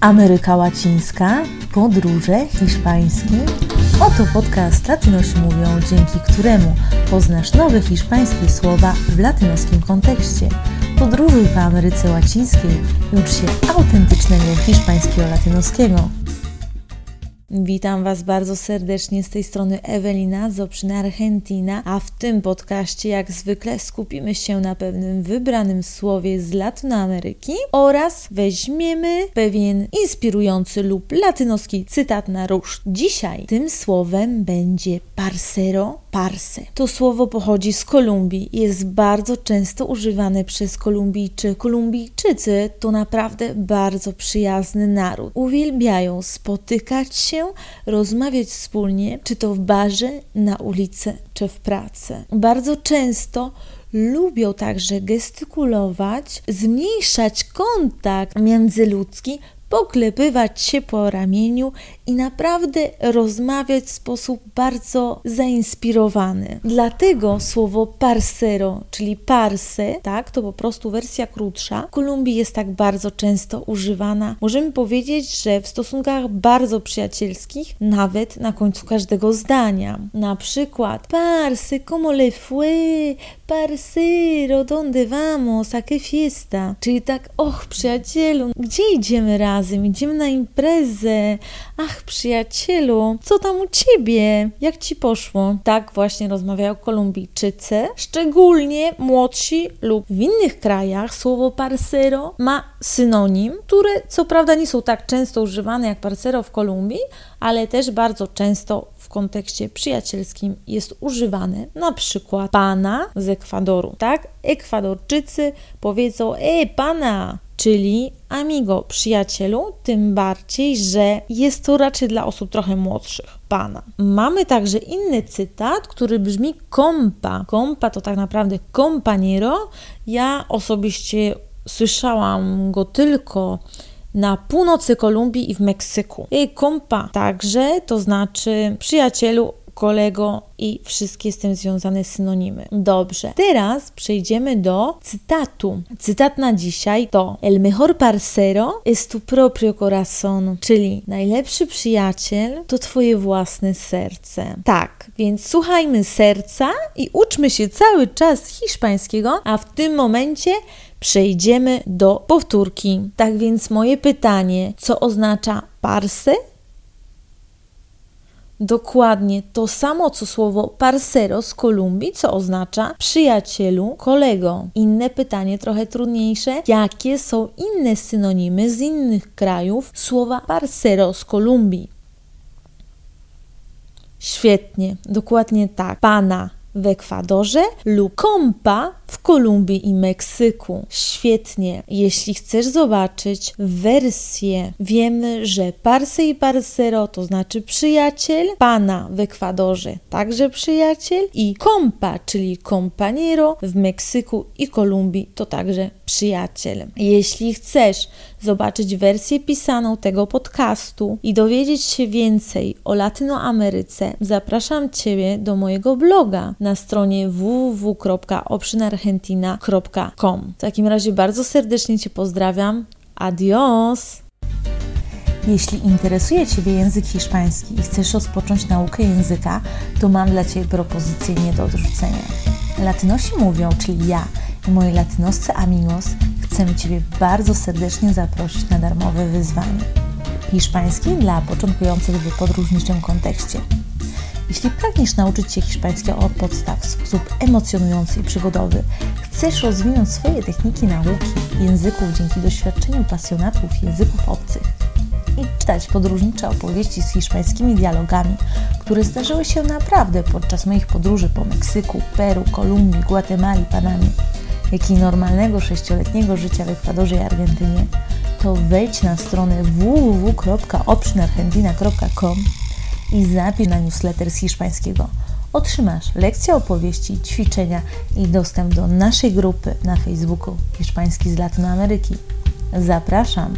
Ameryka Łacińska, podróże hiszpańskie. Oto podcast Latynosi mówią, dzięki któremu poznasz nowe hiszpańskie słowa w latynoskim kontekście. Podróżuj po Ameryce Łacińskiej i ucz się autentycznego hiszpańskiego latynoskiego. Witam Was bardzo serdecznie z tej strony Ewelina z Oprzyny Argentina, a w tym podcaście jak zwykle skupimy się na pewnym wybranym słowie z Latynoameryki oraz weźmiemy pewien inspirujący lub latynoski cytat na ruszt. Dzisiaj tym słowem będzie parcero, To słowo pochodzi z Kolumbii i jest bardzo często używane przez Kolumbijczy. Kolumbijczycy to naprawdę bardzo przyjazny naród. Uwielbiają spotykać się, rozmawiać wspólnie, czy to w barze, na ulicy, czy w pracy. Bardzo często lubią także gestykulować, zmniejszać kontakt międzyludzki poklepywać się po ramieniu i naprawdę rozmawiać w sposób bardzo zainspirowany. Dlatego słowo parsero, czyli parse, tak, to po prostu wersja krótsza, w Kolumbii jest tak bardzo często używana. Możemy powiedzieć, że w stosunkach bardzo przyjacielskich, nawet na końcu każdego zdania. Na przykład, parce, como le fue? Parcero, donde vamos? A qué fiesta? Czyli tak, och, przyjacielu, gdzie idziemy razem? Idziemy na imprezę. Ach, przyjacielu, co tam u ciebie? Jak ci poszło? Tak właśnie rozmawiają Kolumbijczycy, szczególnie młodsi lub w innych krajach słowo parcero ma synonim, które co prawda nie są tak często używane jak parcero w Kolumbii, ale też bardzo często w kontekście przyjacielskim jest używane na przykład pana z Ekwadoru, tak? Ekwadorczycy powiedzą e pana, czyli amigo, przyjacielu, tym bardziej, że jest to raczej dla osób trochę młodszych, pana. Mamy także inny cytat, który brzmi kompa. Kompa to tak naprawdę companiero. Ja osobiście słyszałam go tylko na północy Kolumbii i w Meksyku. Jej kompa także to znaczy przyjacielu, kolego i wszystkie z tym związane synonimy. Dobrze, teraz przejdziemy do cytatu. Cytat na dzisiaj to El mejor parcero es tu propio corazón, czyli najlepszy przyjaciel to twoje własne serce. Tak, więc słuchajmy serca i uczmy się cały czas hiszpańskiego, a w tym momencie przejdziemy do powtórki. Tak więc moje pytanie, co oznacza parse? Dokładnie to samo co słowo parcero z Kolumbii, co oznacza przyjacielu, kolego. Inne pytanie, trochę trudniejsze. Jakie są inne synonimy z innych krajów słowa parcero z Kolumbii? Świetnie, dokładnie tak. Pana, w Ekwadorze lub kompa w Kolumbii i Meksyku. Świetnie. Jeśli chcesz zobaczyć wersję, wiemy, że parce i parcero to znaczy przyjaciel, pana w Ekwadorze także przyjaciel i kompa, czyli companiero w Meksyku i Kolumbii to także przyjaciel. Jeśli chcesz zobaczyć wersję pisaną tego podcastu i dowiedzieć się więcej o Latynoameryce, zapraszam Ciebie do mojego bloga na stronie www.obszynargentina.com. W takim razie bardzo serdecznie Cię pozdrawiam. Adios! Jeśli interesuje Ciebie język hiszpański i chcesz rozpocząć naukę języka, to mam dla Ciebie propozycję nie do odrzucenia. Latynosi mówią, czyli ja i moi latynoscy amigos, chcemy Ciebie bardzo serdecznie zaprosić na darmowe wyzwanie. Hiszpański dla początkujących w podróżniczym kontekście. Jeśli pragniesz nauczyć się hiszpańskiego od podstaw w sposób emocjonujący i przygodowy, chcesz rozwinąć swoje techniki nauki języków dzięki doświadczeniu pasjonatów języków obcych. I czytać podróżnicze opowieści z hiszpańskimi dialogami, które zdarzyły się naprawdę podczas moich podróży po Meksyku, Peru, Kolumbii, Gwatemali, Panamie, jak i normalnego sześcioletniego życia w Ekwadorze i Argentynie, to wejdź na stronę www.optionargentina.com i zapisz na newsletter z hiszpańskiego. Otrzymasz lekcje opowieści, ćwiczenia i dostęp do naszej grupy na Facebooku Hiszpański z Latynoameryki. Zapraszam!